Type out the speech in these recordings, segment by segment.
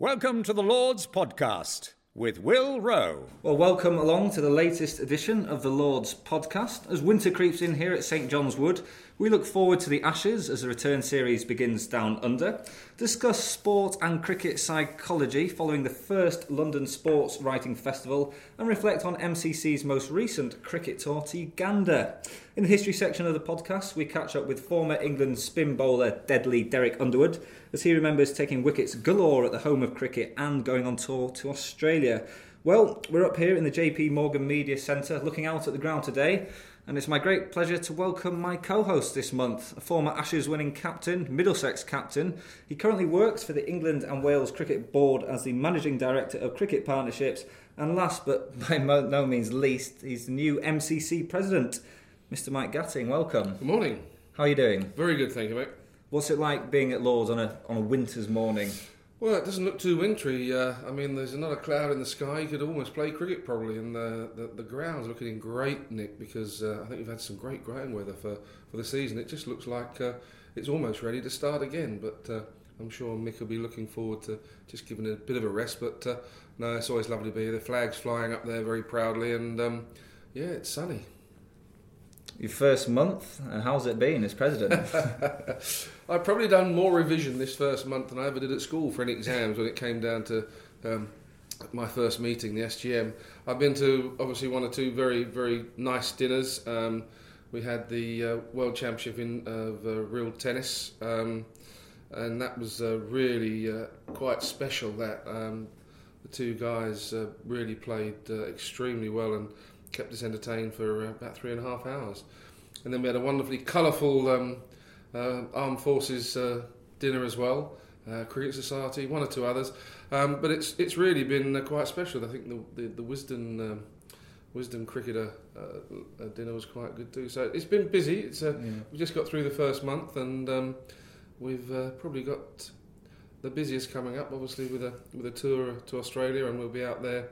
Welcome to the Lord's Podcast with Will Roe. Well, welcome along to the latest edition of the Lord's podcast. As winter creeps in here at St John's Wood, we look forward to the Ashes as the return series begins down under, discuss sport and cricket psychology following the first London Sports Writing Festival, and reflect on MCC's most recent cricket tour to Uganda. In the history section of the podcast, we catch up with former England spin bowler deadly Derek Underwood as he remembers taking wickets galore at the home of cricket and going on tour to Australia. Well, we're up here in the JP Morgan Media Centre looking out at the ground today, and it's my great pleasure to welcome my co host this month, a former Ashes winning captain, Middlesex captain. He currently works for the England and Wales Cricket Board as the Managing Director of Cricket Partnerships, and last but by no means least, he's the new MCC President, Mr. Mike Gatting. Welcome. Good morning. How are you doing? Very good, thank you, mate. What's it like being at Lords on a on a winter's morning? Well, it doesn't look too wintry. Uh, I mean, there's not a cloud in the sky. You could almost play cricket probably, and the the, the ground's looking in great nick because uh, I think we've had some great ground weather for, for the season. It just looks like uh, it's almost ready to start again. But uh, I'm sure Mick will be looking forward to just giving it a bit of a rest. But uh, no, it's always lovely to be here. The flag's flying up there very proudly, and um, yeah, it's sunny. Your first month, and how's it been as president? I've probably done more revision this first month than I ever did at school for any exams when it came down to um, my first meeting, the SGM. I've been to obviously one or two very, very nice dinners. Um, we had the uh, World Championship in of uh, real tennis, um, and that was uh, really uh, quite special. That um, the two guys uh, really played uh, extremely well and kept us entertained for about three and a half hours. And then we had a wonderfully colourful um, uh, Armed Forces uh, dinner as well, uh, Cricket Society, one or two others. Um, but it's it's really been uh, quite special. I think the the, the Wisden um, Wisden Cricketer uh, dinner was quite good too. So it's been busy. It's uh, Yeah. we just got through the first month, and um, we've uh, probably got the busiest coming up. Obviously with a with a tour to Australia, and we'll be out there.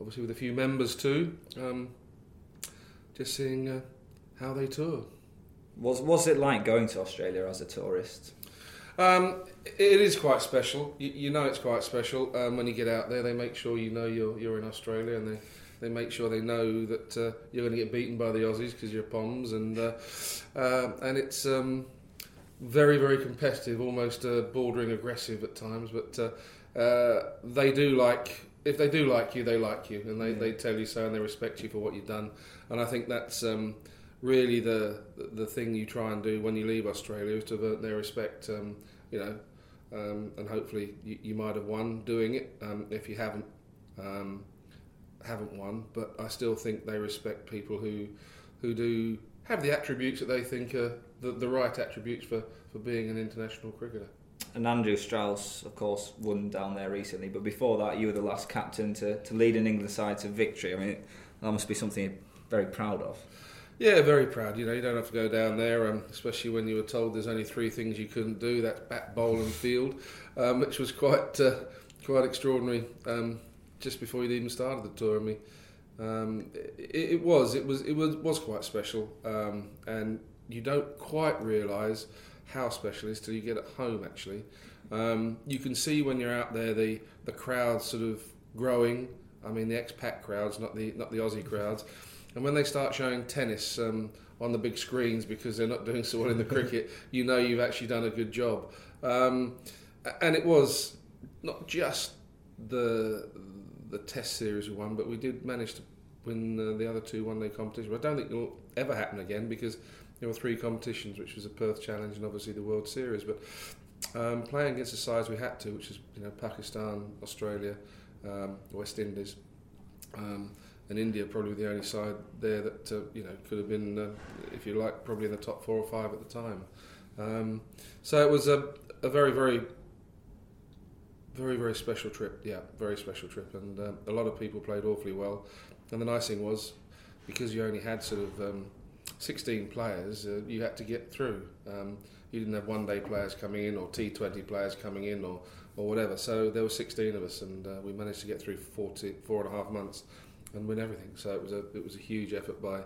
Obviously with a few members too. Um, just seeing uh, how they tour. Was was it like going to Australia as a tourist? Um, it is quite special. You, you know it's quite special um, when you get out there. They make sure you know you're you're in Australia, and they, they make sure they know that uh, you're going to get beaten by the Aussies because you're Poms, and uh, uh, and it's um, very very competitive, almost uh, bordering aggressive at times. But uh, uh, they do like if they do like you, they like you, and they, they tell you so, and they respect you for what you've done. And I think that's um, really the the thing you try and do when you leave Australia is to earn their respect. Um, you know, um, and hopefully you, you might have won doing it. Um, if you haven't, um, haven't won, but I still think they respect people who who do have the attributes that they think are the, the right attributes for, for being an international cricketer. And Andrew Strauss, of course, won down there recently. But before that, you were the last captain to, to lead an England side to victory. I mean, that must be something you're very proud of. Yeah, very proud. You know, you don't have to go down there, um, especially when you were told there's only three things you couldn't do: that's bat, bowl, and field, um, which was quite uh, quite extraordinary. Um, just before you'd even started the tour, I mean, um, it, it was it was it was was quite special, um, and you don't quite realise how special it is till you get at home. Actually, um, you can see when you're out there the the crowds sort of growing. I mean, the expat crowds, not the not the Aussie crowds. And when they start showing tennis um, on the big screens because they're not doing so well in the cricket, you know you've actually done a good job. Um, and it was not just the the Test series we won, but we did manage to win uh, the other two one day competitions. I don't think it'll ever happen again because there were three competitions, which was the Perth Challenge and obviously the World Series. But um, playing against the sides we had to, which is you know Pakistan, Australia, um, West Indies. Um, and India probably the only side there that uh, you know could have been, uh, if you like, probably in the top four or five at the time. Um, so it was a, a very, very, very, very special trip. Yeah, very special trip, and uh, a lot of people played awfully well. And the nice thing was, because you only had sort of um, 16 players, uh, you had to get through. Um, you didn't have one day players coming in or T20 players coming in or, or whatever. So there were 16 of us, and uh, we managed to get through 40, four and a half months and win everything. So it was a it was a huge effort by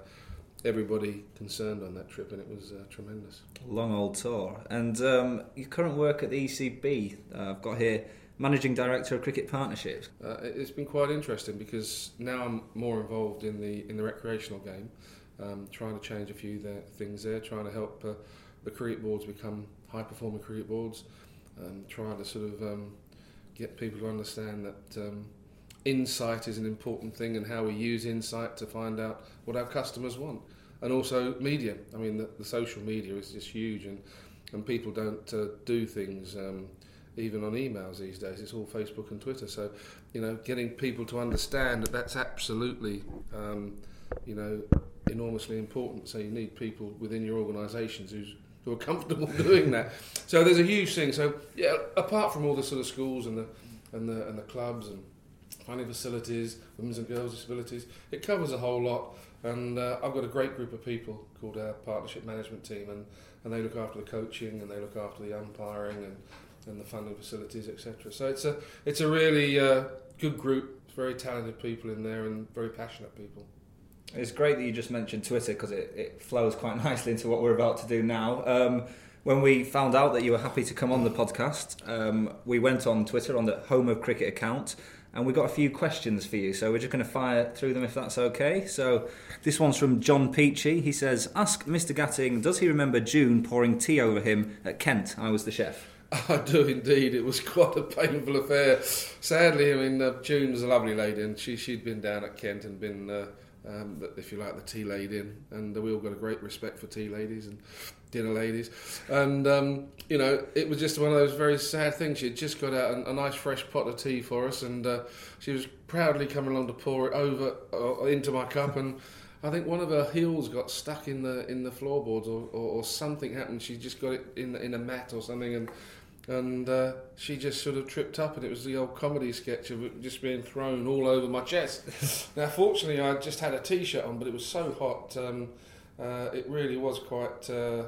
everybody concerned on that trip, and it was uh, tremendous. Long old tour. And um, your current work at the ECB, uh, I've got here. Managing Director of Cricket Partnerships. Uh, it's been quite interesting because now I'm more involved in the in the recreational game, um, trying to change a few there, things there, trying to help uh, the cricket boards become high performing cricket boards, um, trying to sort of um, get people to understand that um, insight is an important thing and how we use insight to find out what our customers want. And also media. I mean, the, the social media is just huge, and and people don't uh, do things um, even on emails these days. It's all Facebook and Twitter. So, you know, getting people to understand that that's absolutely, um, you know, enormously important. So you need people within your organisations who's who are comfortable doing that. So there's a huge thing. So yeah, apart from all the sort of schools and the and the and the clubs and planning facilities, women's and girls' disabilities. It covers a whole lot, and uh, I've got a great group of people called our partnership management team, and, and they look after the coaching and they look after the umpiring and, and the funding facilities, etc. So it's a it's a really uh, good group, very talented people in there, and very passionate people. It's great that you just mentioned Twitter because it, it flows quite nicely into what we're about to do now. Um, when we found out that you were happy to come on the podcast, um, we went on Twitter on the Home of Cricket account and we've got a few questions for you. So we're just going to fire through them if that's okay. So this one's from John Peachy. He says, "Ask Mr. Gatting, does he remember June pouring tea over him at Kent? I was the chef." I do indeed. It was quite a painful affair. Sadly, I mean, uh, June was a lovely lady, and she she'd been down at Kent and been. Uh, um, if you like, the tea lady, and we all got a great respect for tea ladies and dinner ladies. And, um, you know, it was just one of those very sad things. She had just got out a, a nice fresh pot of tea for us, and uh, she was proudly coming along to pour it over uh, into my cup. And I think one of her heels got stuck in the in the floorboards, or, or, or something happened. She just got it in in a mat or something, and and uh, she just sort of tripped up, and it was the old comedy sketch of it just being thrown all over my chest. now, fortunately, I just had a t-shirt on, but it was so hot. Um, uh, it really was quite uh,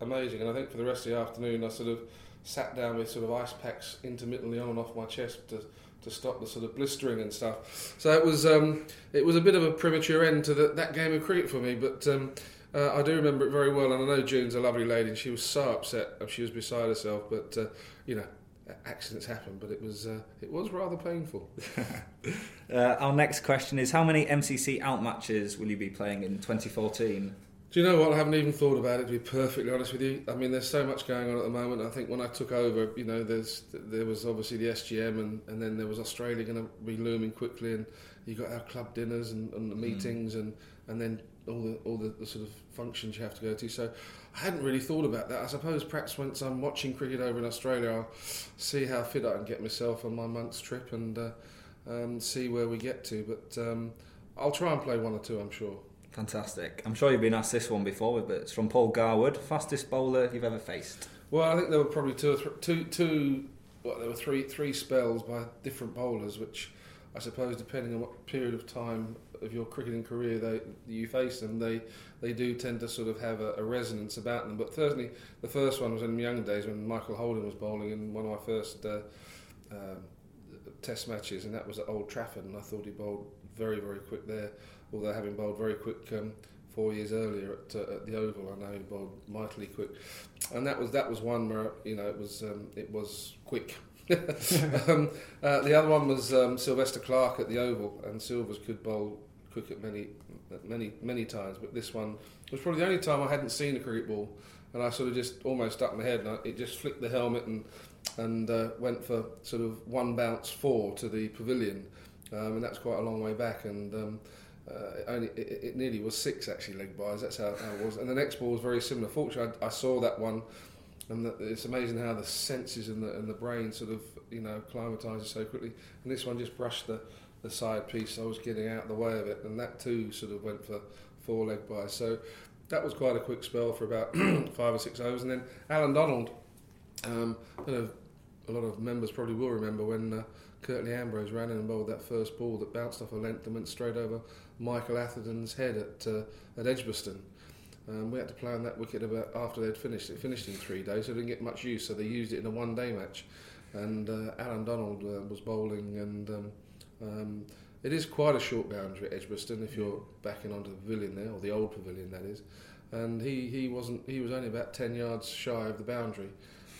amazing. And I think for the rest of the afternoon, I sort of sat down with sort of ice packs intermittently on and off my chest to to stop the sort of blistering and stuff. So it was um, it was a bit of a premature end to the, that game of cricket for me, but. Um, uh, I do remember it very well, and I know June's a lovely lady, and she was so upset. She was beside herself, but uh, you know, accidents happen. But it was uh, it was rather painful. Uh, our next question is: How many MCC out matches will you be playing in 2014? Do you know what? I haven't even thought about it. To be perfectly honest with you, I mean, there's so much going on at the moment. I think when I took over, you know, there's there was obviously the SGM, and, and then there was Australia going to be looming quickly, and you got our club dinners and, and the mm. meetings, mm. and and then all the all the, the, sort of functions you have to go to. So I hadn't really thought about that. I suppose perhaps once I'm watching cricket over in Australia, I'll see how fit I can get myself on my month's trip and uh, um, see where we get to. But um, I'll try and play one or two. I'm sure. Fantastic. I'm sure you've been asked this one before, but it's from Paul Garwood. Fastest bowler you've ever faced? Well, I think there were probably two, th- two, two. Well, there were three, three spells by different bowlers, which I suppose, depending on what period of time of your cricketing career they, you face them, they they do tend to sort of have a, a resonance about them. But certainly, the first one was in my young days when Michael Holding was bowling in one of my first uh, uh, Test matches, and that was at Old Trafford, and I thought he bowled very, very quick there although having bowled very quick um, four years earlier at, uh, at the Oval, I know he bowled mightily quick, and that was that was one where you know it was um, it was quick. um, uh, the other one was um, Sylvester Clarke at the Oval, and Silvers could bowl quick at many many many times, but this one was probably the only time I hadn't seen a cricket ball and I sort of just almost stuck my head, and I, it just flicked the helmet and and uh, went for sort of one bounce four to the pavilion, um, and that's quite a long way back, and. Um, uh, it, only, it, it nearly was six actually leg byes. That's how, how, it was. And the next ball was very similar. Fortunately, I, I saw that one, and the, it's amazing how the senses and the and the brain sort of you know acclimatises so quickly. And this one just brushed the the side piece. I was getting out of the way of it, and that too sort of went for four leg byes. So that was quite a quick spell for about five or six overs. And then Allan Donald, um, a lot of members probably will remember when uh, Curtly Ambrose ran in and bowled that first ball that bounced off a length and went straight over Michael Atherton's head at uh, at Edgbaston. Um, we had to play on that wicket about after they'd finished. It finished in three days, so didn't get much use. So they used it in a one-day match, and uh, Allan Donald uh, was bowling, and um, um, it is quite a short boundary at Edgbaston if you're backing onto the pavilion there, or the old pavilion that is. And he, he wasn't. He was only about ten yards shy of the boundary.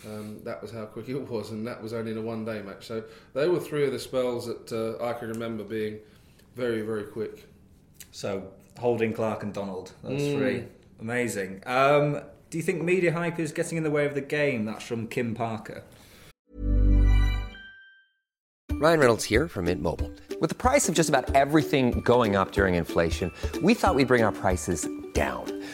Um, that was how quick it was, and that was only in a one-day match. So they were three of the spells that uh, I can remember being very, very quick. So Holding, Clarke, and Donald. Those Mm. three. Amazing. Um, do you think media hype is getting in the way of the game? That's from Kim Parker. Ryan Reynolds here from Mint Mobile. With the price of just about everything going up during inflation, we thought we'd bring our prices down.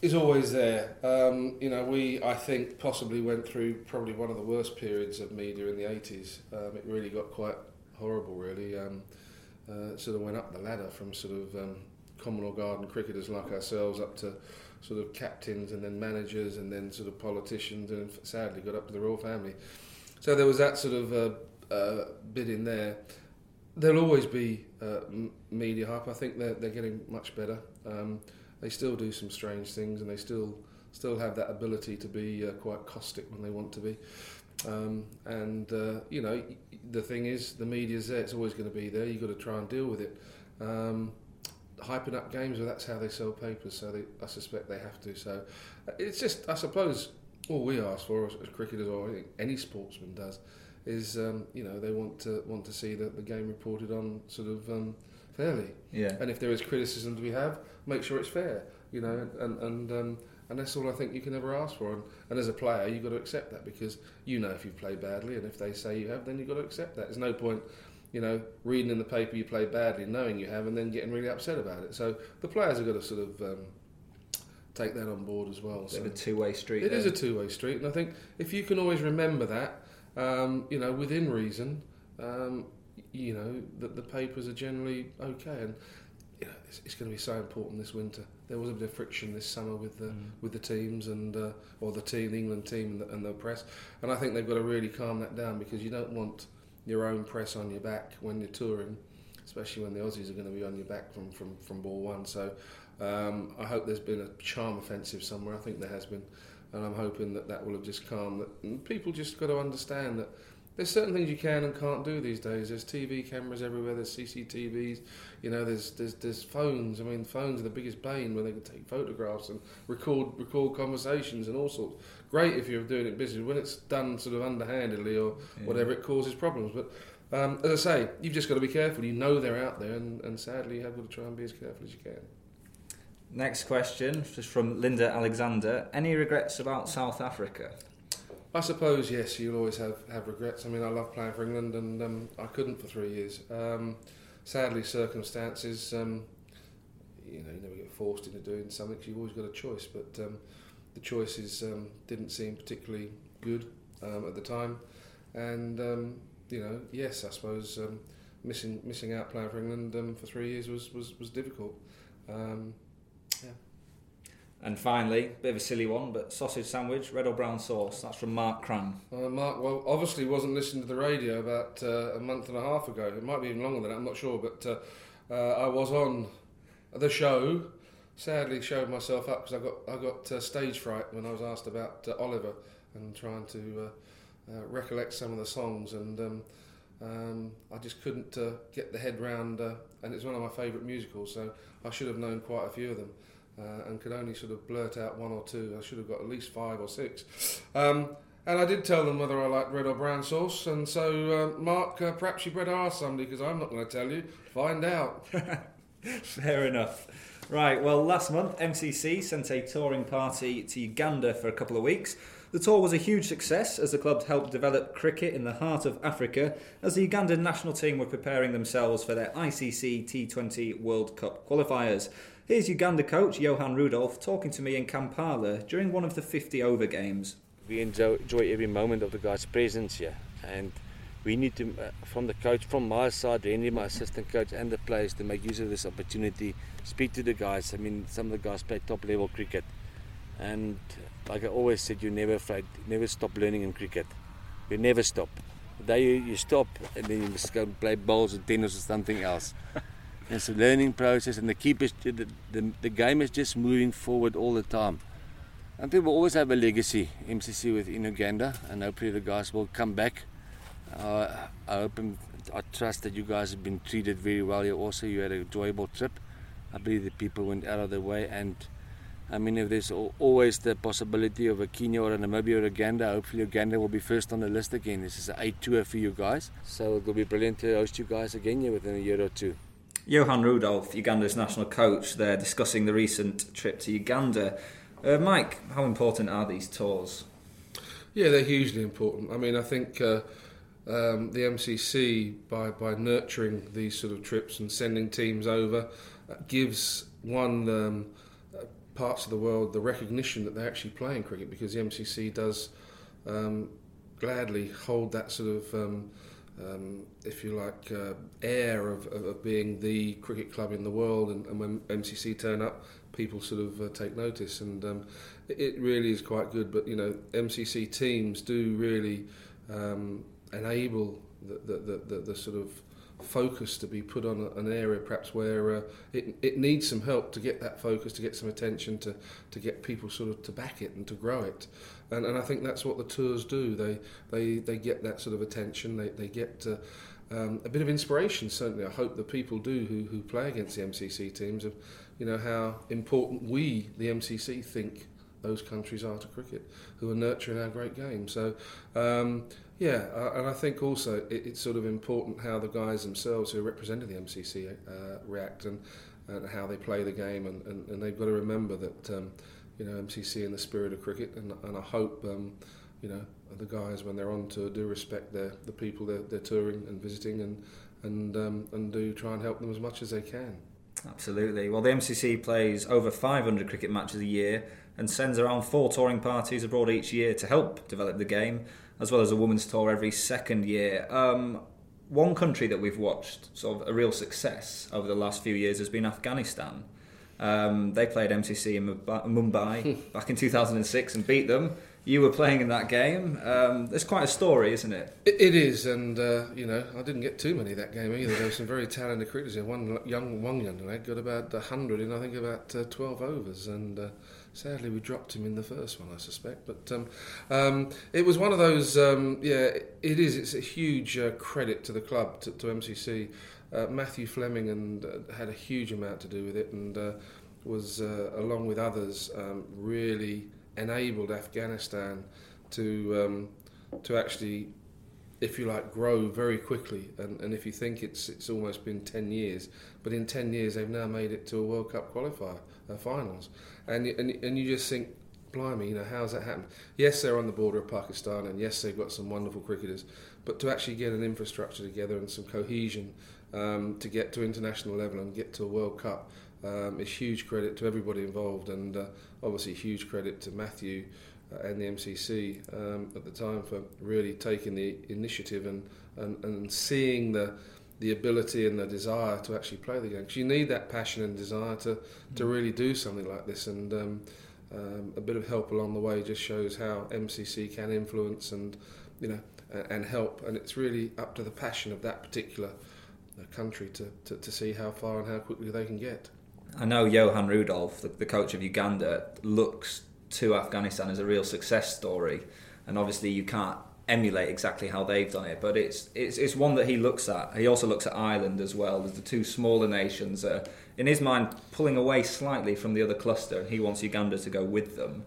is always there. Um, you know, we I think possibly went through probably one of the worst periods of media in the 80s. Um, it really got quite horrible, really. Um, uh, sort of went up the ladder from sort of um, Commonwealth Garden cricketers like ourselves up to sort of captains and then managers and then sort of politicians and sadly got up to the royal family. So there was that sort of uh, uh, bit in there. There'll always be uh, media hype. I think they're, they're getting much better. They still do some strange things, and they still still have that ability to be uh, quite caustic when they want to be. Um, and uh, you know, the thing is, the media's there. It's always going to be there. You've got to try and deal with it. Um, hyping up games, well, that's how they sell papers. So they, I suspect they have to. So uh, it's just, I suppose, all we ask for as, as cricketers or any sportsman does is, um, you know, they want to want to see the, the game reported on sort of um, fairly. Yeah. And if there is criticism to be have, make sure it's fair. You know, and and um, and that's all I think you can ever ask for. And, and as a player, you've got to accept that because you know if you play badly, and if they say you have, then you've got to accept that. There's no point, you know, reading in the paper you play badly, knowing you have, and then getting really upset about it. So the players have got to sort of um, take that on board as well. Bit So a two-way street. it is there. a two-way street, and I think if you can always remember that, um, you know, within reason, um, you know, that the papers are generally okay, and you know, it's, it's going to be so important this winter. There was a bit of friction this summer with the with the teams and uh, or the team, the England team, and the, and the press, and I think they've got to really calm that down because you don't want your own press on your back when you're touring, especially when the Aussies are going to be on your back from from, from ball one. So um, I hope there's been a charm offensive somewhere. I think there has been, and I'm hoping that that will have just calmed. That people just got to understand that there's certain things you can and can't do these days. There's TV cameras everywhere. There's CCTVs. You know, there's there's there's phones. I mean, phones are the biggest bane where they can take photographs and record record conversations and all sorts. Great if you're doing it business. When it's done sort of underhandedly or whatever, it causes problems. But um, as I say, you've just got to be careful. You know they're out there, and, and sadly, you have got to try and be as careful as you can. Next question is from Linda Alexander. Any regrets about South Africa? I suppose yes, you'll always have, have regrets. I mean, I love playing for England, and um, I couldn't for three years. Um, sadly, circumstances, um, you know, you never get forced into doing something. 'cause you've always got a choice, but um, the choices um, didn't seem particularly good um, at the time. And you know, yes, I suppose missing missing out playing for England for three years was was, was difficult. And finally, a bit of a silly one, but sausage sandwich, red or brown sauce. That's from Mark Cram. Uh, Mark, well, obviously wasn't listening to the radio about uh, a month and a half ago. It might be even longer than that. I'm not sure, but uh, uh, I was on the show. Sadly, showed myself up because I got I got uh, stage fright when I was asked about uh, Oliver and trying to recollect some of the songs, and um, um, I just couldn't get the head round. And it's one of my favourite musicals, so I should have known quite a few of them, uh, and could only sort of blurt out one or two. I should have got at least five or six. Um, and I did tell them whether I liked red or brown sauce, and so uh, Mark, uh, perhaps you better ask somebody because I'm not going to tell you. Find out. Fair enough. Right, well, last month MCC sent a touring party to Uganda for a couple of weeks. The tour was a huge success as the club helped develop cricket in the heart of Africa as the Ugandan national team were preparing themselves for their ICC T20 World Cup qualifiers. Here's Uganda coach Johan Rudolph talking to me in Kampala during one of the 50 over games. We enjoy, every moment of the guys' presence here, and we need to, uh, from the coach, from my side, Randy, my assistant coach, and the players, to make use of this opportunity, speak to the guys. I mean, some of the guys play top level cricket, and like I always said, you never afraid, never stop learning in cricket. You never stop. The day you, you stop, and then you must go play bowls or tennis or something else. It's a learning process, and the keepers, the, the, the game is just moving forward all the time. Think we'll always have a legacy MCC within Uganda, and hopefully the guys will come back. Uh, I hope and I trust that you guys have been treated very well here. Also, you had an enjoyable trip. I believe the people went out of their way, and I mean, if there's always the possibility of a Kenya or a Namibia or Uganda, hopefully Uganda will be first on the list again. This is eight tour for you guys, so it will be brilliant to host you guys again here within a year or two. Johan Rudolph, Uganda's national coach, they're discussing the recent trip to Uganda. Uh, Mike, how important are these tours? Yeah, they're hugely important. I mean, I think uh, um, the MCC, by, by nurturing these sort of trips and sending teams over, uh, gives one um, uh, parts of the world the recognition that they're actually playing cricket because the MCC does um, gladly hold that sort of. Um, if you like, uh, air of, of, of, being the cricket club in the world, and, and when MCC turn up, people sort of uh, take notice, and um, it, it, really is quite good. But you know, MCC teams do really um, enable the the, the, the, the, sort of focus to be put on an area perhaps where uh, it, it needs some help to get that focus, to get some attention, to, to get people sort of to back it and to grow it. And, and I think that's what the tours do. They, they, they get that sort of attention, they, they get uh, um, a bit of inspiration, certainly. I hope the people do who, who play against the MCC teams of you know how important we, the MCC, think those countries are to cricket, who are nurturing our great game. So, um, yeah, uh, and I think also it, it's sort of important how the guys themselves who are representing the MCC uh, react and, and how they play the game, and, and, and they've got to remember that um, you know MCC in the spirit of cricket, and, and I hope um, you know the guys when they're on tour do respect their the people they're, they're touring and visiting, and and um, and do try and help them as much as they can. Absolutely. Well, the MCC plays over 500 cricket matches a year and sends around four touring parties abroad each year to help develop the game, as well as a women's tour every second year. Um, one country that we've watched sort of a real success over the last few years has been Afghanistan. Um, they played MCC in Mumbai back in 2006 and beat them you were playing in that game. Um, it's quite a story, isn't it? It, it is, and uh, you know, I didn't get too many that game either. There were some very talented cricketers. Here. One young, one young lad got about hundred in I think about uh, twelve overs, and uh, sadly we dropped him in the first one, I suspect. But um, um, it was one of those. Um, yeah, it is. It's a huge uh, credit to the club, to, to MCC. Uh, Matthew Fleming and uh, had a huge amount to do with it, and was along with others um, really enabled Afghanistan to um, to actually, if you like, grow very quickly. And, and if you think it's it's almost been ten years, but in ten years they've now made it to a World Cup qualifier uh, finals, and and and you just think. Blimey, you know, how's that happened? Yes, they're on the border of Pakistan, and yes, they've got some wonderful cricketers, but to actually get an infrastructure together and some cohesion um, to get to international level and get to a World Cup um, is huge credit to everybody involved, and uh, obviously huge credit to Matthew uh, and the MCC um, at the time for really taking the initiative and, and, and seeing the the ability and the desire to actually play the game. Because you need that passion and desire to, to mm. really do something like this. And um, um, a bit of help along the way just shows how MCC can influence and you know and help. And it's really up to the passion of that particular uh, country to, to, to see how far and how quickly they can get. I know Johan Rudolph, the, the coach of Uganda, looks to Afghanistan as a real success story, and obviously you can't emulate exactly how they've done it, but it's it's it's one that he looks at. He also looks at Ireland as well. as the two smaller nations are, in his mind, pulling away slightly from the other cluster. He wants Uganda to go with them.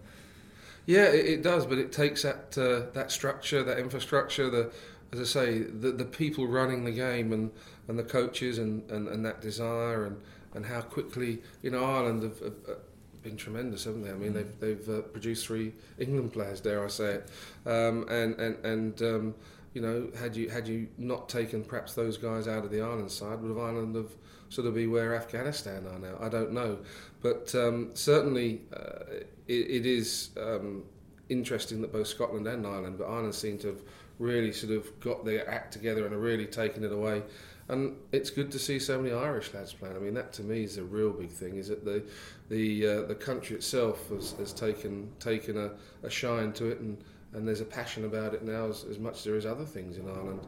Yeah, it, it does, but it takes that uh, that structure, that infrastructure, the as I say, the the people running the game and, and the coaches and, and, and that desire and, and how quickly you know Ireland have, have been tremendous, haven't they? I mean, they've they've uh, produced three England players, dare I say it, um, and and and. Um, you know, had you had you not taken perhaps those guys out of the Ireland side, would have Ireland have sort of be where Afghanistan are now? I don't know, but um, certainly uh, it, it is um, interesting that both Scotland and Ireland, but Ireland seem to have really sort of got their act together and are really taking it away. And it's good to see so many Irish lads playing. I mean, that to me is a real big thing. Is that the the uh, the country itself has, has taken taken a, a shine to it, and, and there's a passion about it now as, as much as there is other things in Ireland,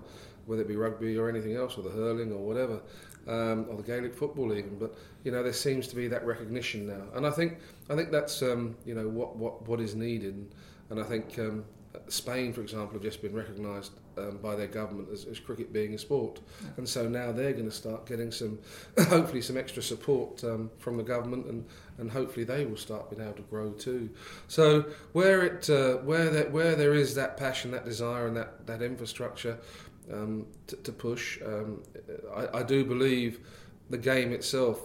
whether it be rugby or anything else, or the hurling or whatever, um, or the Gaelic football even. But you know, there seems to be that recognition now, and I think I think that's um, you know what what what is needed, and, I think um, Spain, for example, have just been recognised um, by their government as, as, cricket being a sport, yeah. and so now they're going to start getting some, hopefully, some extra support um, from the government, and, and hopefully they will start being able to grow too. So where it uh, where that where there is that passion, that desire, and that that infrastructure um, to, to, push, um, I, I do believe the game itself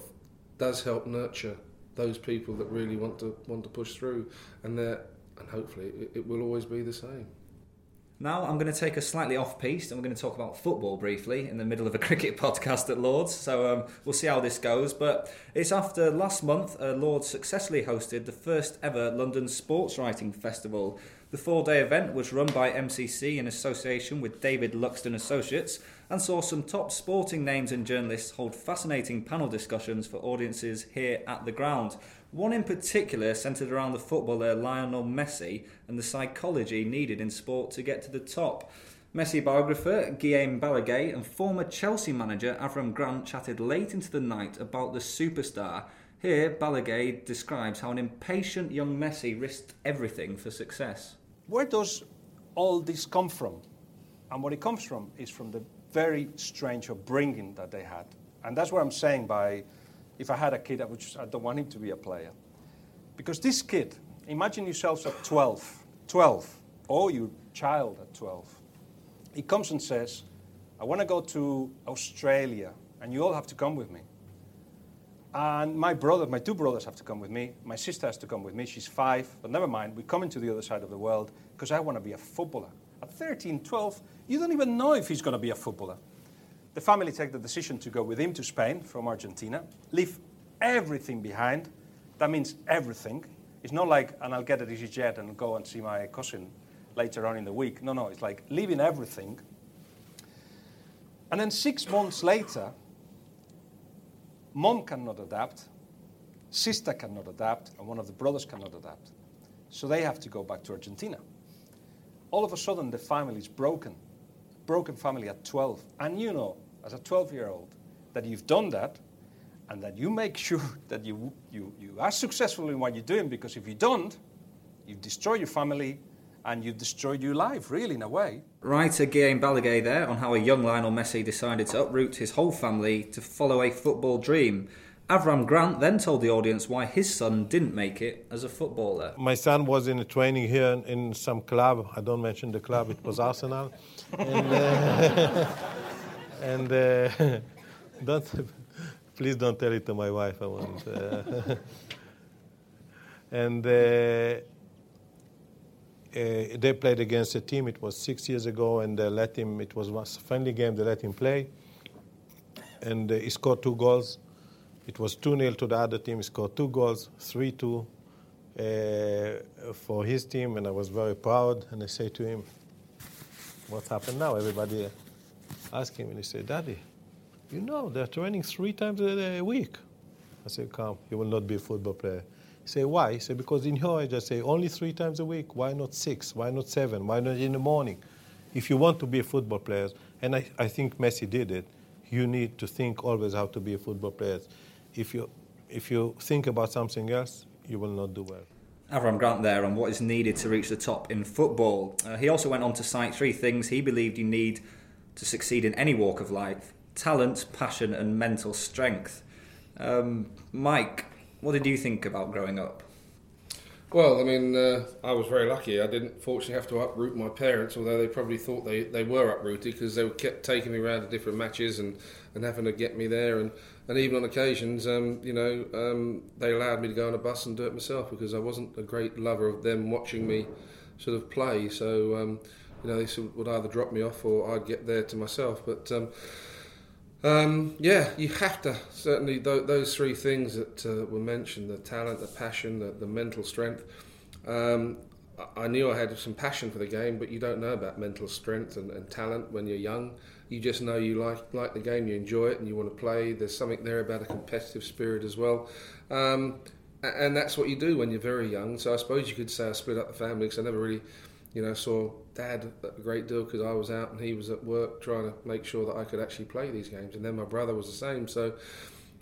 does help nurture those people that really want to want to push through, and they're and hopefully it, it will always be the same. Now I'm going to take a slightly off piece and we're going to talk about football briefly in the middle of a cricket podcast at Lords. So um, we'll see how this goes. But it's after last month, uh, Lords successfully hosted the first ever London Sports Writing Festival. The four day event was run by MCC in association with David Luxton Associates and saw some top sporting names and journalists hold fascinating panel discussions for audiences here at the ground. One in particular centred around the footballer Lionel Messi and the psychology needed in sport to get to the top. Messi biographer Guillem Balague and former Chelsea manager Avram Grant chatted late into the night about the superstar. Here, Balague describes how an impatient young Messi risked everything for success. Where does all this come from? And what it comes from is from the very strange upbringing that they had. And that's what I'm saying by if I had a kid, I, would just, I don't want him to be a player. Because this kid, imagine yourselves at 12, 12, or your child at 12. He comes and says, I want to go to Australia, and you all have to come with me. And my brother, my two brothers have to come with me. My sister has to come with me. She's five, but never mind. We're coming to the other side of the world because I want to be a footballer. At 13, 12, you don't even know if he's going to be a footballer. The family take the decision to go with him to Spain from Argentina, leave everything behind. That means everything. It's not like, and I'll get a EasyJet and go and see my cousin later on in the week. No, no, it's like leaving everything. And then six months later, mom cannot adapt, sister cannot adapt, and one of the brothers cannot adapt. So they have to go back to Argentina. All of a sudden, the family is broken broken family at 12, and you know, as a 12 year old, that you've done that, and that you make sure that you, you, you are successful in what you're doing, because if you don't, you've destroyed your family and you've destroyed your life, really, in a way. Writer Guillem Balague there on how a young Lionel Messi decided to uproot his whole family to follow a football dream. Avram Grant then told the audience why his son didn't make it as a footballer. My son was in a training here in, in some club. I don't mention the club, it was Arsenal. And, uh, and uh, don't, please don't tell it to my wife, I won't. Uh, and uh, uh, they played against a team, it was six years ago, and they let him, it was a friendly game, they let him play. And uh, he scored two goals it was 2 0 to the other team. He scored two goals, 3 2 uh, for his team, and I was very proud. And I say to him, What happened now? Everybody asked him, and he said, Daddy, you know, they're training three times a week. I said, Come, you will not be a football player. He said, Why? He said, Because in your age, I say, only three times a week. Why not six? Why not seven? Why not in the morning? If you want to be a football player, and I, I think Messi did it, you need to think always how to be a football player if you if you think about something else, you will not do well. Avram Grant there on what is needed to reach the top in football. Uh, he also went on to cite three things he believed you need to succeed in any walk of life talent, passion, and mental strength. Um, Mike, what did you think about growing up? Well, I mean, uh, I was very lucky. I didn't fortunately have to uproot my parents, although they probably thought they, they were uprooted because they kept taking me around to different matches and, and having to get me there. And, and even on occasions, um, you know, um, they allowed me to go on a bus and do it myself because I wasn't a great lover of them watching me sort of play. So, um, you know, they sort of would either drop me off or I'd get there to myself. But um, um, yeah, you have to certainly th- those three things that uh, were mentioned: the talent, the passion, the, the mental strength. Um, I knew I had some passion for the game, but you don't know about mental strength and, and, talent when you're young. You just know you like like the game, you enjoy it, and you want to play. There's something there about a competitive spirit as well, um, and that's what you do when you're very young. So I suppose you could say I split up the family because I never really you know, saw Dad a great deal because I was out and he was at work trying to make sure that I could actually play these games. And then my brother was the same. So,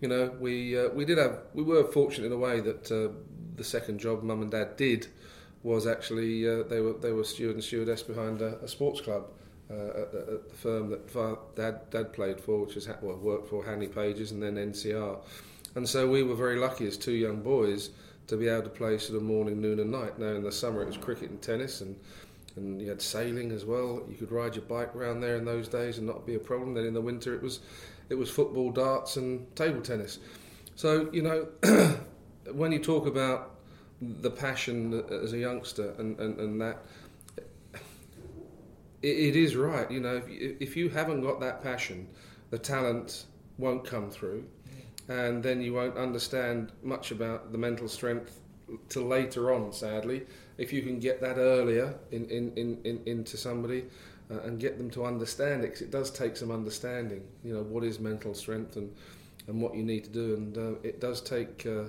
you know, we uh, we did have we were fortunate in a way that uh, the second job Mum and Dad did was actually uh, they were they were steward and stewardess behind a, a sports club. Uh, at, the, firm that Dad Dad played for, which is well, worked for Handley Pages and then NCR, and so we were very lucky as two young boys to be able to play sort of morning, noon, and night. Now in the summer it was cricket and tennis, and and you had sailing as well. You could ride your bike around there in those days and not be a problem. Then in the winter it was it was football, darts, and table tennis. So you know when you talk about the passion as a youngster and, and, and that it, it is right. You know, if, if you haven't got that passion, the talent won't come through and then you won't understand much about the mental strength till later on, sadly. If you can get that earlier in, in, in, in into somebody uh, and get them to understand it, because it does take some understanding, you know, what is mental strength and, and what you need to do. And uh, it does take uh,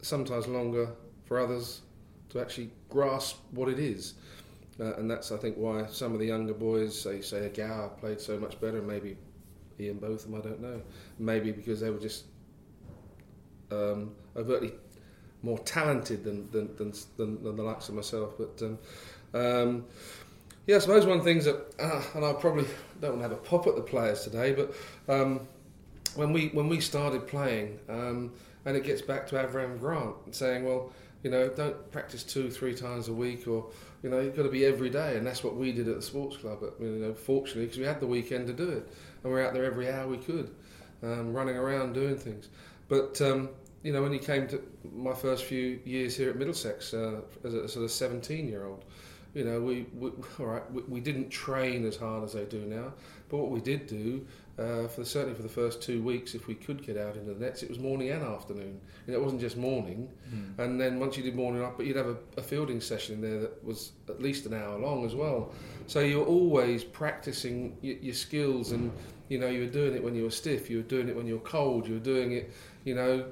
sometimes longer for others to actually grasp what it is. Uh, and that's, I think, why some of the younger boys, say, say a Gower played so much better, maybe Ian Botham, I don't know. Maybe because they were just um, overtly more talented than than, than, than, than the likes of myself. But um, um, yeah, I suppose one of the things that, uh, and I probably don't want to have a pop at the players today, but um, when we when we started playing, um, and it gets back to Avram Grant saying, well, you know, don't practice two, three times a week, or you know, you've got to be every day, and that's what we did at the sports club. But, you know, fortunately, because we had the weekend to do it, and we are out there every hour we could, um, running around doing things. But um, you know, when he came to my first few years here at Middlesex uh, as a sort of 17 year old, you know, we, we all right, we, we, didn't train as hard as they do now, but what we did do, uh, for the, certainly for the first two weeks, if we could get out into the nets, it was morning and afternoon. And it wasn't just morning. Mm. And then once you did morning up, but you'd have a, a, fielding session in there that was at least an hour long as well. So you're always practicing your, your skills, and you know, you were doing it when you were stiff, you were doing it when you were cold, you were doing it, you know,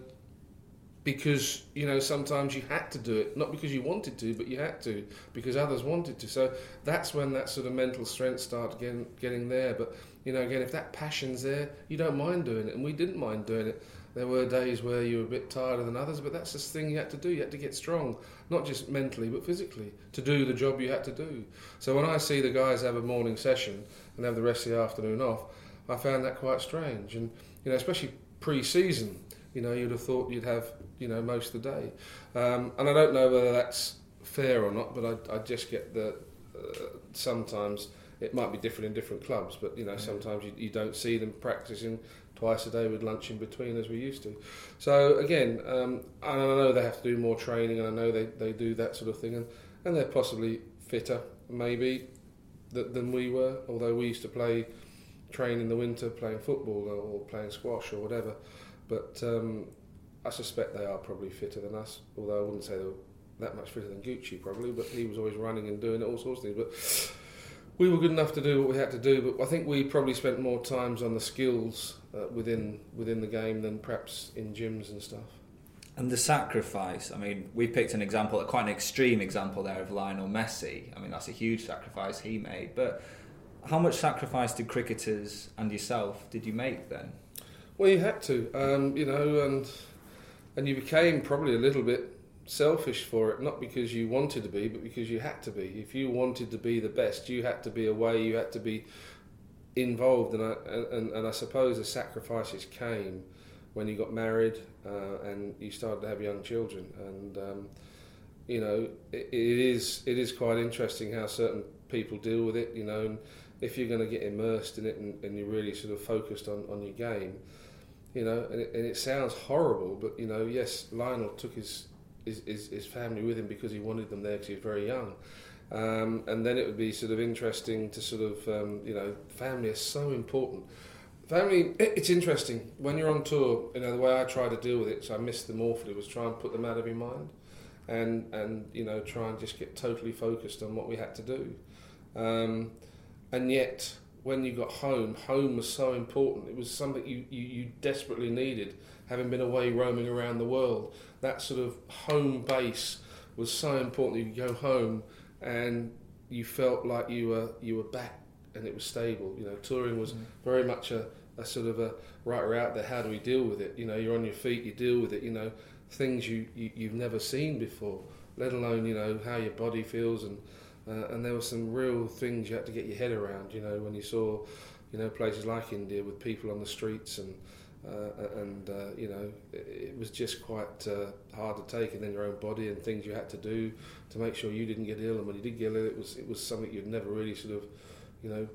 because you know sometimes you had to do it not because you wanted to but you had to because others wanted to so that's when that sort of mental strength started getting getting there but you know again if that passion's there you don't mind doing it. And we didn't mind doing it. There were days where you were a bit tireder than others but that's the thing you had to do. You had to get strong not just mentally but physically to do the job you had to do. So when i see the guys have a morning session and have the rest of the afternoon off i found that quite strange. And you know especially pre-season you know, you'd have thought you'd have, you know, most of the day. Um, and I don't know whether that's fair or not, but I, I just get that uh, sometimes it might be different in different clubs, but you know, sometimes you, you, don't see them practicing twice a day with lunch in between as we used to. So again, um, I know they have to do more training, and I know they, they do that sort of thing, and, and they're possibly fitter, maybe, th- than we were, although we used to play, train in the winter playing football or playing squash or whatever. But um, I suspect they are probably fitter than us, although I wouldn't say they were that much fitter than Gucci probably, but he was always running and doing all sorts of things. But we were good enough to do what we had to do, but I think we probably spent more times on the skills uh, within within the game than perhaps in gyms and stuff. And the sacrifice, I mean, we picked an example, quite an extreme example there of Lionel Messi. I mean, that's a huge sacrifice he made. But how much sacrifice did cricketers and yourself did you make then? Well, you had to, um, you know, and and you became probably a little bit selfish for it, not because you wanted to be, but because you had to be. If you wanted to be the best, you had to be away, you had to be involved, and I, and, and I suppose the sacrifices came when you got married uh, and you started to have young children, and um, you know it, it is it is quite interesting how certain people deal with it, you know, and if you're going to get immersed in it and, and you're really sort of focused on, on your game, you know, and it, and it sounds horrible, but you know, yes, Lionel took his his, his, his family with him because he wanted them there because he was very young. Um, and then it would be sort of interesting to sort of, um, you know, family is so important. Family, it's interesting when you're on tour. You know the way I try to deal with it, so I missed them awfully. Was try and put them out of your mind, and and you know try and just get totally focused on what we had to do. Um, and yet, when you got home, home was so important. It was something you, you, you desperately needed, having been away roaming around the world. That sort of home base was so important. You could go home and you felt like you were you were back and it was stable. You know, touring was mm. very much a, a sort of a right, we're out there. How do we deal with it? You know, you're on your feet. You deal with it. You know, things you, you you've never seen before. Let alone you know how your body feels and uh, and there were some real things you had to get your head around. You know, when you saw you know places like India with people on the streets and uh, and uh, you know it, was just quite uh, hard to take and then your own body and things you had to do to make sure you didn't get ill. And when you did get ill it was it was something you'd never really sort of you know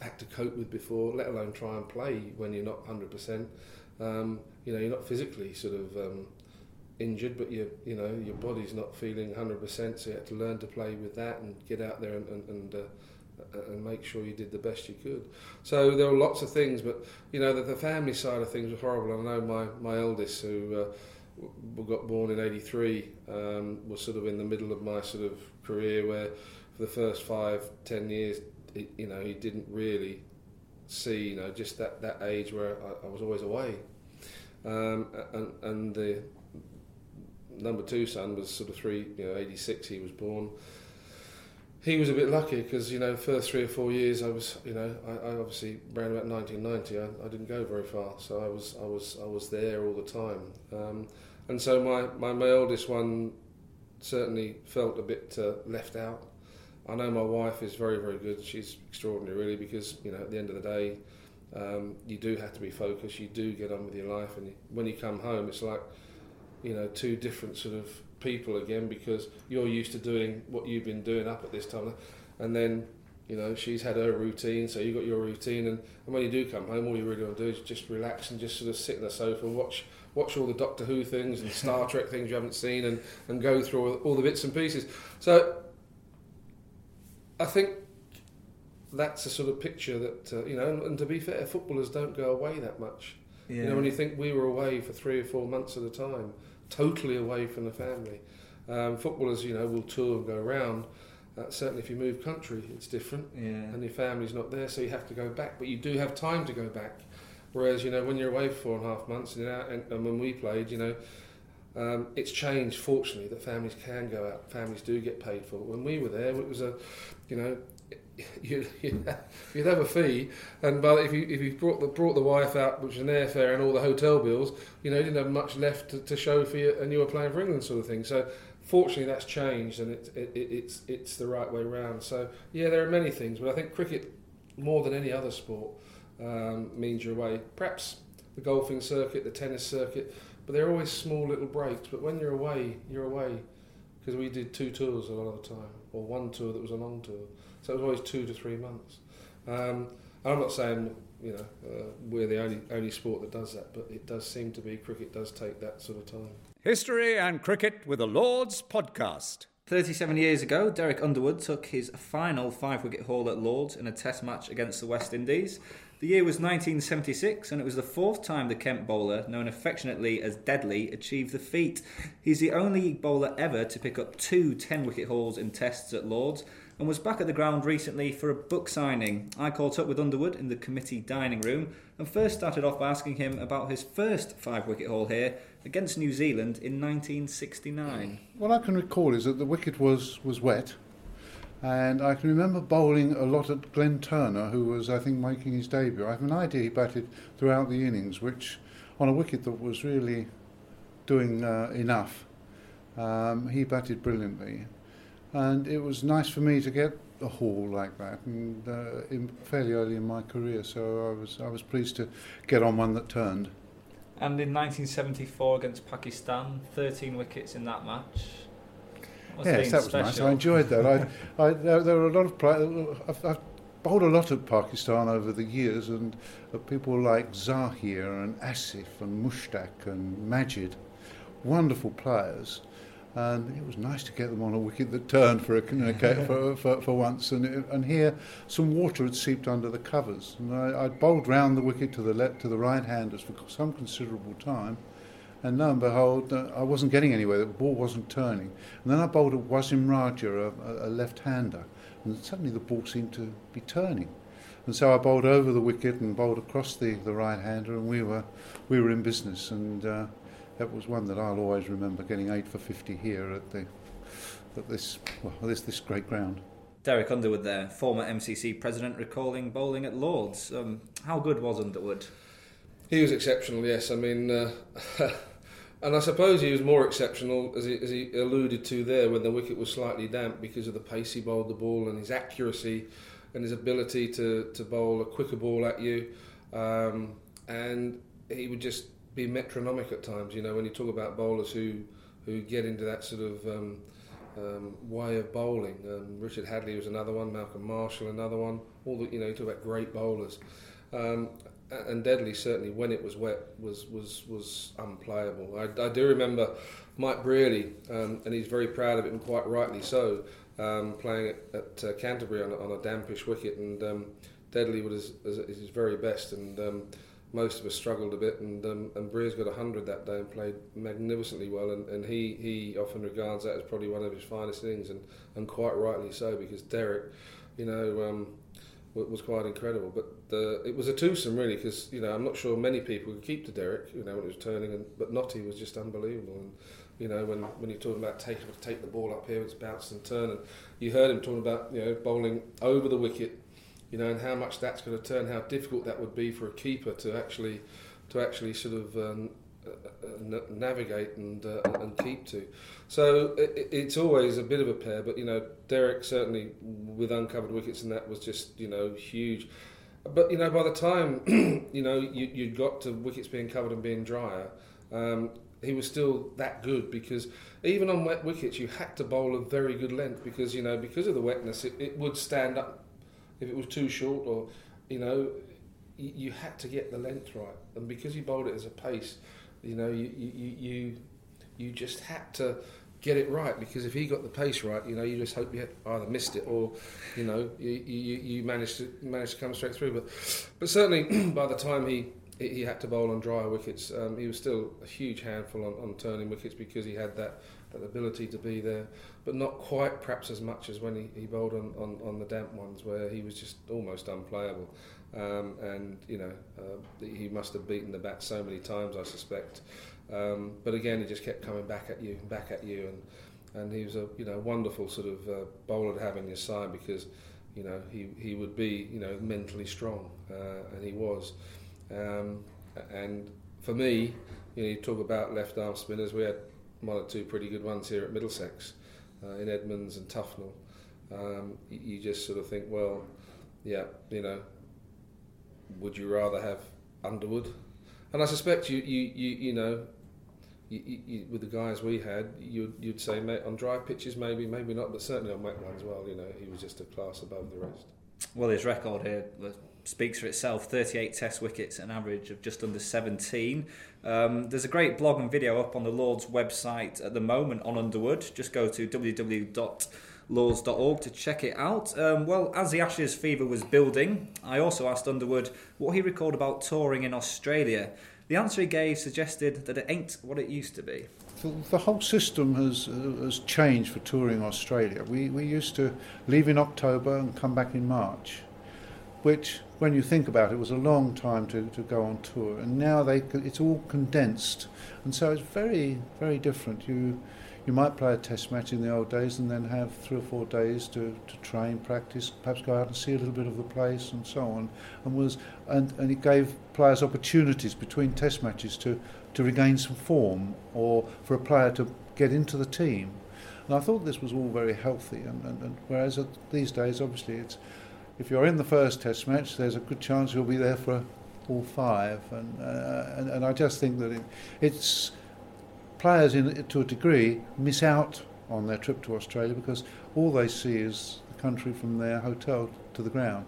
had to cope with before let alone try and play when you're not 100% um, you know you're not physically sort of um, injured but you you know your body's not feeling 100% so you had to learn to play with that and get out there and, and, and uh, and make sure you did the best you could. So there were lots of things, but you know that the family side of things was horrible. I know my my eldest who uh, got born in '83 um, was sort of in the middle of my sort of career where for the first five ten years, it, you know, he didn't really see you know just that that age where I, I was always away, um, and and the number two son was sort of three you know 86 he was born he was a bit lucky because you know first three or four years I was you know I, I obviously around about 1990 I, I, didn't go very far so I was I was I was there all the time. Um, and so my, my my oldest one certainly felt a bit uh, left out. I know my wife is very very good. She's extraordinary really because you know at the end of the day um, you do have to be focused. You do get on with your life and when you come home it's like you know two different sort of people again because you're used to doing what you've been doing up at this time, and then you know she's had her routine, so you've got your routine, and, and when you do come home, all you really want to do is just relax and just sort of sit on the sofa and watch watch all the Doctor Who things and Star Trek things you haven't seen, and and go through all, all the bits and pieces. So I think that's a sort of picture that uh, you know, and, and, to be fair, footballers don't go away that much. Yeah. You know, when you think we were away for three or four months at a time, totally away from the family. Um, footballers, you know, will tour and go around. Uh, certainly, if you move country, it's different, yeah. and your family's not there, so you have to go back. But you do have time to go back. Whereas, you know, when you're away for four and a half months, and, and, and when we played, you know, um, it's changed. Fortunately, that families can go out. Families do get paid for. When we were there, it was a, you know, you'd, you'd have a fee, and but if you if you brought the brought the wife out, which is an airfare and all the hotel bills, you know, you didn't have much left to, to show for you, and you were playing for England, sort of thing. So fortunately, that's changed, and it, it, it's it's the right way around. So yeah, there are many things, but I think cricket, more than any other sport, um, means you're away. Perhaps the golfing circuit, the tennis circuit, but they're always small little breaks. But when you're away, you're away because we did two tours a lot of the time, or one tour that was a long tour. So it was always two to three months. Um, I'm not saying you know uh, we're the only only sport that does that, but it does seem to be cricket does take that sort of time. History and cricket with the Lords podcast. 37 years ago, Derek Underwood took his final five wicket haul at Lords in a test match against the West Indies. The year was 1976, and it was the fourth time the Kent bowler, known affectionately as Deadly, achieved the feat. He's the only bowler ever to pick up two 10 wicket hauls in tests at Lords and was back at the ground recently for a book signing. I caught up with Underwood in the committee dining room and first started off by asking him about his first five wicket haul here against New Zealand in 1969. What I can recall is that the wicket was, was wet. And I can remember bowling a lot at Glenn Turner, who was, I think, making his debut. I have an idea he batted throughout the innings, which on a wicket that was really doing uh, enough Um, he batted brilliantly, and it was nice for me to get a haul like that, and uh, in, fairly early in my career. So I was I was pleased to get on one that turned. And in 1974 against Pakistan, 13 wickets in that match. yes, that was special. nice. I enjoyed that. I, I, there, there were a lot of players. I've, I've bowled a lot of Pakistan over the years, and uh, people like Zaheer and Asif and Mushtaq and Majid, wonderful players. And it was nice to get them on a wicket that turned for, a, for, for, for, once. And, it, and here, some water had seeped under the covers. And I, I bowled round the wicket to the left, to the right-handers for some considerable time. And lo and behold, uh, I wasn't getting anywhere. The ball wasn't turning. And then I bowled at Wasim Raja, a, a left-hander, and suddenly the ball seemed to be turning. And so I bowled over the wicket and bowled across the, the right-hander, and we were we were in business. And uh, that was one that I'll always remember getting eight for 50 here at the at this well this this great ground. Derek Underwood, there, former MCC president, recalling bowling at Lords. Um, how good was Underwood? He was exceptional. Yes, I mean. Uh, And I suppose he was more exceptional, as he, as he alluded to there, when the wicket was slightly damp because of the pace he bowled the ball and his accuracy and his ability to, to bowl a quicker ball at you. Um, and he would just be metronomic at times. You know, when you talk about bowlers who, who get into that sort of um, um, way of bowling, um, Richard Hadlee was another one, Malcolm Marshall another one. All the, you know, you talk about great bowlers. Um, and Deadly certainly when it was wet was was was unplayable. I, I do remember Mike Brearley, um, and he's very proud of it, and quite rightly so, um, playing at, at uh, Canterbury on a, on a dampish wicket, and Deadly was his very best, and most of us struggled a bit, and um, and Brear's got hundred that day and played magnificently well, and, and he he often regards that as probably one of his finest innings, and and quite rightly so because Derek, you know. Um, was quite incredible. But the, it was a twosome really, because you know I'm not sure many people could keep to Derek. You know when it was turning, and but Knotty was just unbelievable. And you know when when you're talking about taking take the ball up here, it's bounce and turn, and you heard him talking about you know bowling over the wicket, you know, and how much that's going to turn, how difficult that would be for a keeper to actually to actually sort of um, uh, navigate and uh, and keep to. So it, it's always a bit of a pair, but you know Derek certainly with uncovered wickets and that was just you know huge. But you know by the time you know you you got to wickets being covered and being drier, um, he was still that good because even on wet wickets you had to bowl a very good length because you know because of the wetness it, it would stand up if it was too short or you know you, you had to get the length right and because he bowled it as a pace you know, you, you, you, you just had to get it right because if he got the pace right, you know, you just hope you either missed it or, you know, you, you, you managed to managed to come straight through. But but certainly by the time he he had to bowl on drier wickets, um, he was still a huge handful on, on turning wickets because he had that, that ability to be there, but not quite perhaps as much as when he, he bowled on, on, on the damp ones where he was just almost unplayable. Um, and you know uh, he must have beaten the bat so many times, I suspect. Um, but again, he just kept coming back at you, and back at you, and and he was a you know wonderful sort of uh, bowler to have in your side because you know he, he would be you know mentally strong, uh, and he was. Um, and for me, you know, you talk about left arm spinners. We had one or two pretty good ones here at Middlesex, uh, in Edmonds and Tufnell. Um, you, just sort of think, well, yeah, you know, would you rather have Underwood? And I suspect you, you, you, you know, you, you, with the guys we had, you'd, you'd say mate, on dry pitches maybe, maybe not, but certainly on wet ones. Well, you know, he was just a class above the rest. Well, his record here speaks for itself 38 test wickets, an average of just under 17. Um, there's a great blog and video up on the Lord's website at the moment on Underwood. Just go to www lords.org to check it out. Um, well, as the Ashes fever was building, I also asked Underwood what he recalled about touring in Australia. The answer he gave suggested that it ain't what it used to be. The, the whole system has, uh, has changed for touring Australia. We, we used to leave in October and come back in March, which, when you think about it, was a long time to, to go on tour. And now they, it's all condensed. And so it's very, very different. You, you might play a test match in the old days and then have three or four days to, to train, practice, perhaps go out and see a little bit of the place and so on. And was and, and it gave players opportunities between test matches to, to regain some form or for a player to get into the team. And I thought this was all very healthy. And, and, and whereas these days, obviously, it's if you're in the first test match, there's a good chance you'll be there for all five. And, uh, and, and I just think that it, it's players, in, to a degree, miss out on their trip to Australia because all they see is the country from their hotel to the ground.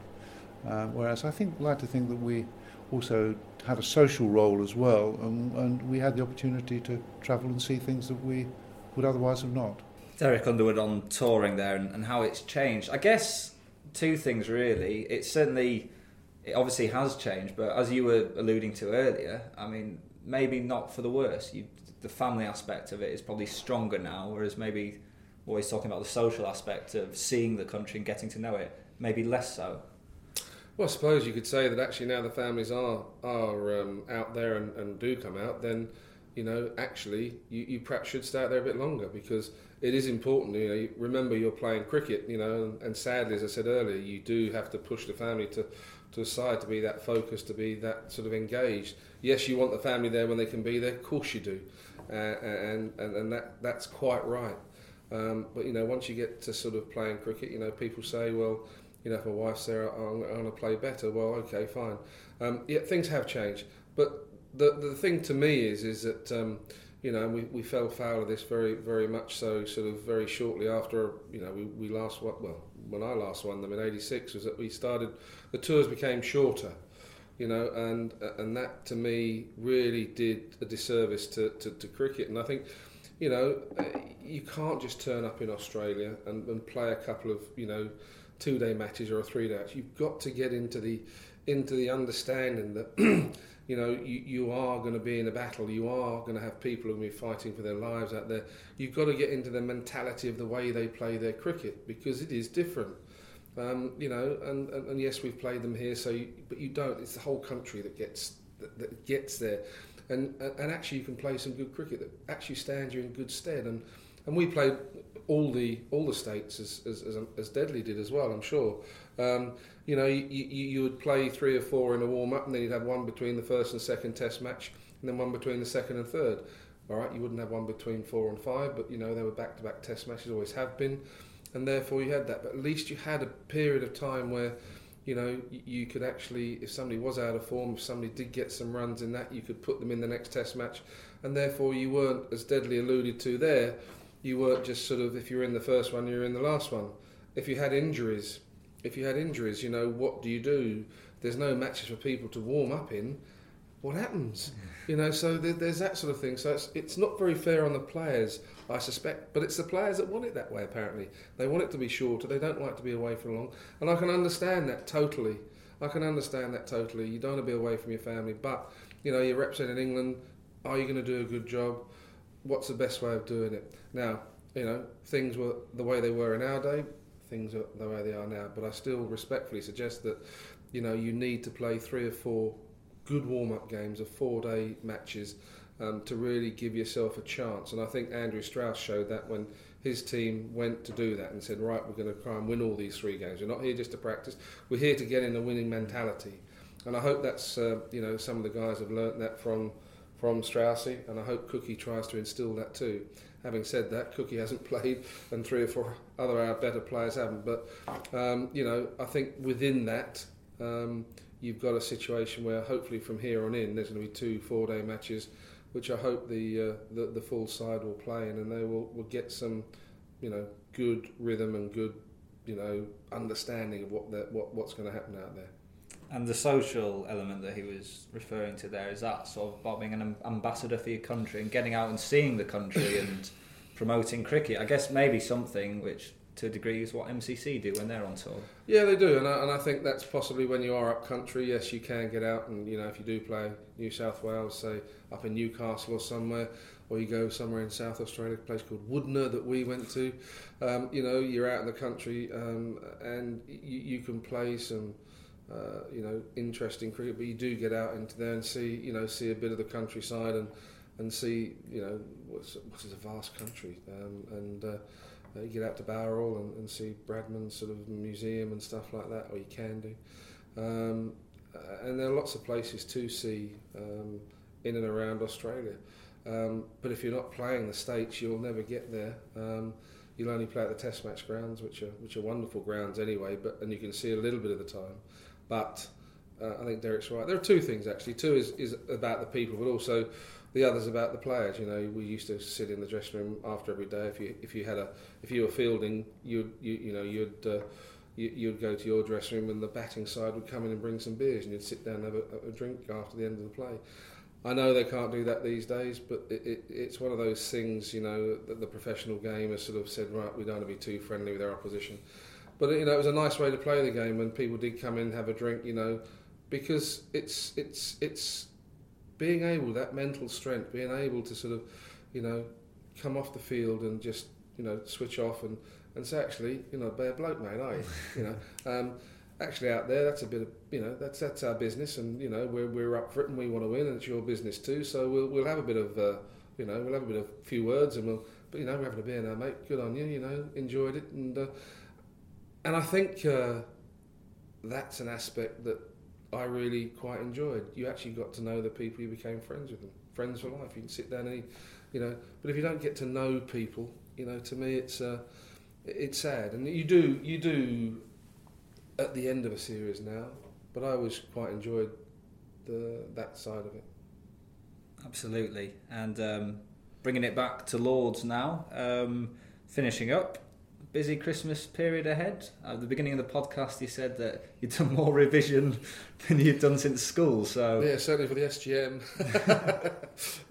Uh, whereas I think like to think that we also had a social role as well, and, and we had the opportunity to travel and see things that we would otherwise have not. Derek Underwood on touring there and, and how it's changed. I guess two things really. It certainly, it obviously has changed, but as you were alluding to earlier, I mean, maybe not for the worse. You the family aspect of it is probably stronger now, whereas maybe always talking about the social aspect of seeing the country and getting to know it, maybe less so. Well, I suppose you could say that actually now the families are are um, out there and, and do come out, then you know actually you, you perhaps should stay out there a bit longer because it is important. You know, remember you're playing cricket, you know, and, and sadly, as I said earlier, you do have to push the family to to a side to be that focused, to be that sort of engaged. Yes, you want the family there when they can be there. Of course you do, uh, and, and and that that's quite right. Um, but you know, once you get to sort of playing cricket, you know, people say, well, you know, if my wife's there, I'm, I'm going to play better. Well, okay, fine. Um, yeah, things have changed, but the the thing to me is is that. Um, you know, we, we fell foul of this very, very much so, sort of very shortly after, you know, we, we last, well, when I last won them in '86 was that we started the tours became shorter, you know, and and that to me really did a disservice to, to, to cricket. And I think, you know, you can't just turn up in Australia and, and play a couple of you know two day matches or a three day. You've got to get into the into the understanding that. You know, you, you are going to be in a battle. You are going to have people who are fighting for their lives out there. You've got to get into the mentality of the way they play their cricket because it is different. Um, you know, and, and, and, yes, we've played them here, so you, but you don't. It's the whole country that gets that, that gets there, and and actually you can play some good cricket that actually stands you in good stead. And and we played all the all the states as as, as, as Deadly did as well. I'm sure. Um, you know, you, you, you would play three or four in a warm up, and then you'd have one between the first and second Test match, and then one between the second and third. All right, you wouldn't have one between four and five, but you know they were back to back Test matches, always have been and therefore you had that. But at least you had a period of time where, you know, you could actually, if somebody was out of form, if somebody did get some runs in that, you could put them in the next Test match, and therefore you weren't, as Deadly alluded to there, you weren't just sort of if you're in the first one, you're in the last one. If you had injuries, if you had injuries, you know, what do you do? There's no matches for people to warm up in. What happens? You know, so there's that sort of thing. So it's, it's not very fair on the players I suspect. But it's the players that want it that way, apparently. They want it to be shorter, they don't like to be away for long. And I can understand that totally. I can understand that totally. You don't want to be away from your family, but, you know, you're representing England. Are you going to do a good job? What's the best way of doing it? Now, you know, things were the way they were in our day, things are the way they are now. But I still respectfully suggest that, you know, you need to play three or four good warm up games of four day matches um, to really give yourself a chance. And I think Andrew Strauss showed that when his team went to do that and said, right, we're going to try and win all these three games. We're not here just to practice. We're here to get in a winning mentality. And I hope that's uh, you know some of the guys have learnt that from from Straussy, and I hope Cookie tries to instill that too. Having said that, Cookie hasn't played, and three or four other our better players haven't. But um, you know, I think within that. Um, you've got a situation where hopefully from here on in there's going to be two four day matches which I hope the, uh, the, the full side will play in, and they will, will get some, you know, good rhythm and good, you know, understanding of what what what's going to happen out there. And the social element that he was referring to there is that sort of about being an ambassador for your country and getting out and seeing the country and promoting cricket. I guess maybe something which to a degree is what MCC do when they're on tour. Yeah, they do, and I, and I think that's possibly when you are up country. Yes, you can get out, and you know if you do play New South Wales, say up in Newcastle or somewhere, or you go somewhere in South Australia, a place called Woodner that we went to. Um, you know, you're out in the country, um, and you, you can play some. Uh, you know, interesting cricket, but you do get out into there and see, you know, see a bit of the countryside and and see you know what's what's a vast country um, and. Uh, uh, you get out to Bowral and, and see Bradman's sort of museum and stuff like that, or you can do. Um, and there are lots of places to see um, in and around Australia. Um, but if you're not playing the states, you'll never get there. Um, you'll only play at the Test match grounds, which are which are wonderful grounds anyway. But and you can see a little bit of the time. But uh, I think Derek's right. There are two things actually. Two is is about the people, but also the others about the players. You know, we used to sit in the dressing room after every day. If you if you had a if you were fielding, you'd you you know you'd uh, you, you'd go to your dressing room and the batting side would come in and bring some beers and you'd sit down and have a, a drink after the end of the play. I know they can't do that these days, but it, it, it's one of those things, you know, that the professional game has sort of said, right, we don't want to be too friendly with our opposition. But you know, it was a nice way to play the game when people did come in and have a drink, you know, because it's it's it's being able that mental strength, being able to sort of, you know, come off the field and just you know switch off and and say actually, you know, bear bloke, mate, are you? you know. Um, actually out there that's a bit of you know that's that's our business and you know we're we're up for it and we want to win and it's your business too so we'll we'll have a bit of uh, you know we'll have a bit of few words and we'll but you know we're having a beer now mate good on you you know enjoyed it and uh, and I think uh, that's an aspect that I really quite enjoyed. You actually got to know the people you became friends with them friends for life. You can sit down and eat, you know. But if you don't get to know people you know to me it's uh, it's sad. And you do you do at the end of a series now, but I always quite enjoyed the that side of it. Absolutely, and um, bringing it back to Lords now, um, finishing up. Busy Christmas period ahead. At the beginning of the podcast, you said that you'd done more revision than you'd done since school. So yeah, certainly for the SGM.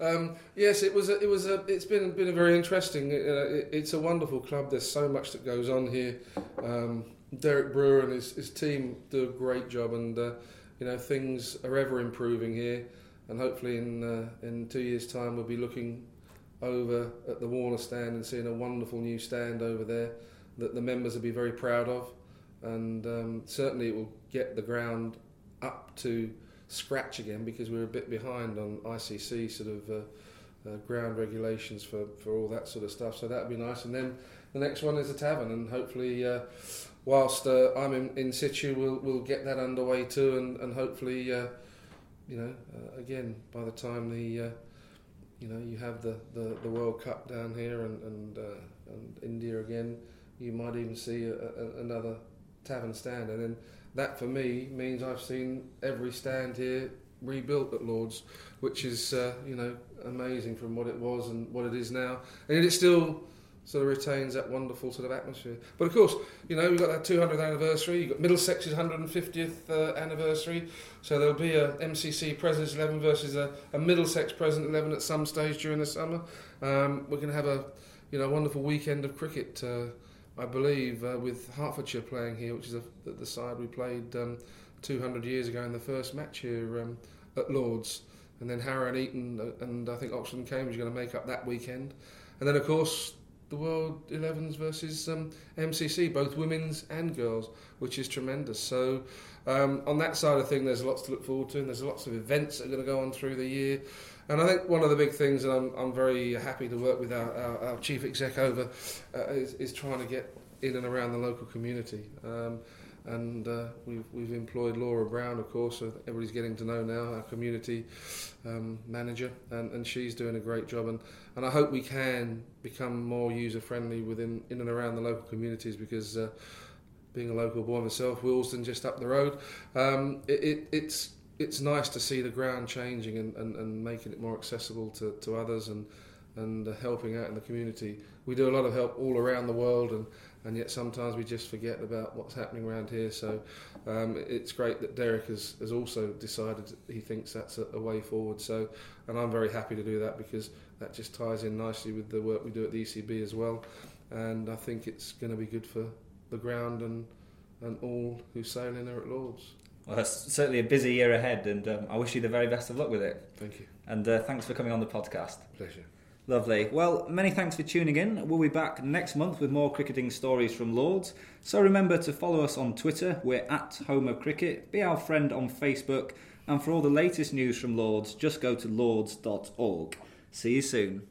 um, yes, it was. A, it was. A, it's been been a very interesting. Uh, it, it's a wonderful club. There's so much that goes on here. Um, Derek Brewer and his, his team do a great job, and uh, you know things are ever improving here. And hopefully, in uh, in two years' time, we'll be looking over at the Warner stand and seeing a wonderful new stand over there that the members will be very proud of. And um, certainly, it will get the ground up to scratch again because we're a bit behind on ICC sort of. Uh, uh, ground regulations for, for all that sort of stuff. So that'd be nice. And then the next one is the tavern, and hopefully uh, whilst uh, I'm in, in situ, we'll, we'll get that underway too, and, and hopefully, uh, you know, uh, again, by the time the, you know, you have the, the, the World Cup down here and, and, and India again, you might even see a, a, another tavern stand. And then that for me means I've seen every stand here rebuilt at Lords, which is, uh, you know, amazing from what it was and what it is now. And it still sort of retains that wonderful sort of atmosphere. But of course, you know, we've got that 200th anniversary, you've got Middlesex's 150th uh, anniversary, so there'll be a MCC President's 11 versus a, a Middlesex President 11 at some stage during the summer. Um, we're going to have a, you know, wonderful weekend of cricket, uh, I believe, uh, with Hertfordshire playing here, which is a, the, side we played um, 200 years ago in the first match here um, at Lords. And then Harrow and Eton uh, and I think Oxford and Cambridge are going to make up that weekend. And then, of course, the World 11s versus um, MCC, both women's and girls, which is tremendous. So, um, on that side of thing, there's lots to look forward to, and there's lots of events that are going to go on through the year. And I think one of the big things that I'm, I'm very happy to work with our, our, our chief exec over uh, is, is trying to get in and around the local community. Um, and uh, we've, we've employed Laura Brown, of course, so everybody's getting to know now, our community um, manager, and, and she's doing a great job. And, and I hope we can become more user friendly within in and around the local communities because uh, being a local boy myself, Willesden just up the road, um, it, it, it's it's nice to see the ground changing and, and, and making it more accessible to, to others and and helping out in the community. We do a lot of help all around the world and and yet sometimes we just forget about what's happening around here. So um, it's great that Derek has, has also decided he thinks that's a, a, way forward. So, and I'm very happy to do that because that just ties in nicely with the work we do at the ECB as well. And I think it's going to be good for the ground and and all who sail in there at Lords. Well, that's certainly a busy year ahead, and um, I wish you the very best of luck with it. Thank you. And uh, thanks for coming on the podcast. Pleasure. Lovely. Well, many thanks for tuning in. We'll be back next month with more cricketing stories from Lords. So remember to follow us on Twitter. We're at Home of Cricket. Be our friend on Facebook. And for all the latest news from Lords, just go to lords.org. See you soon.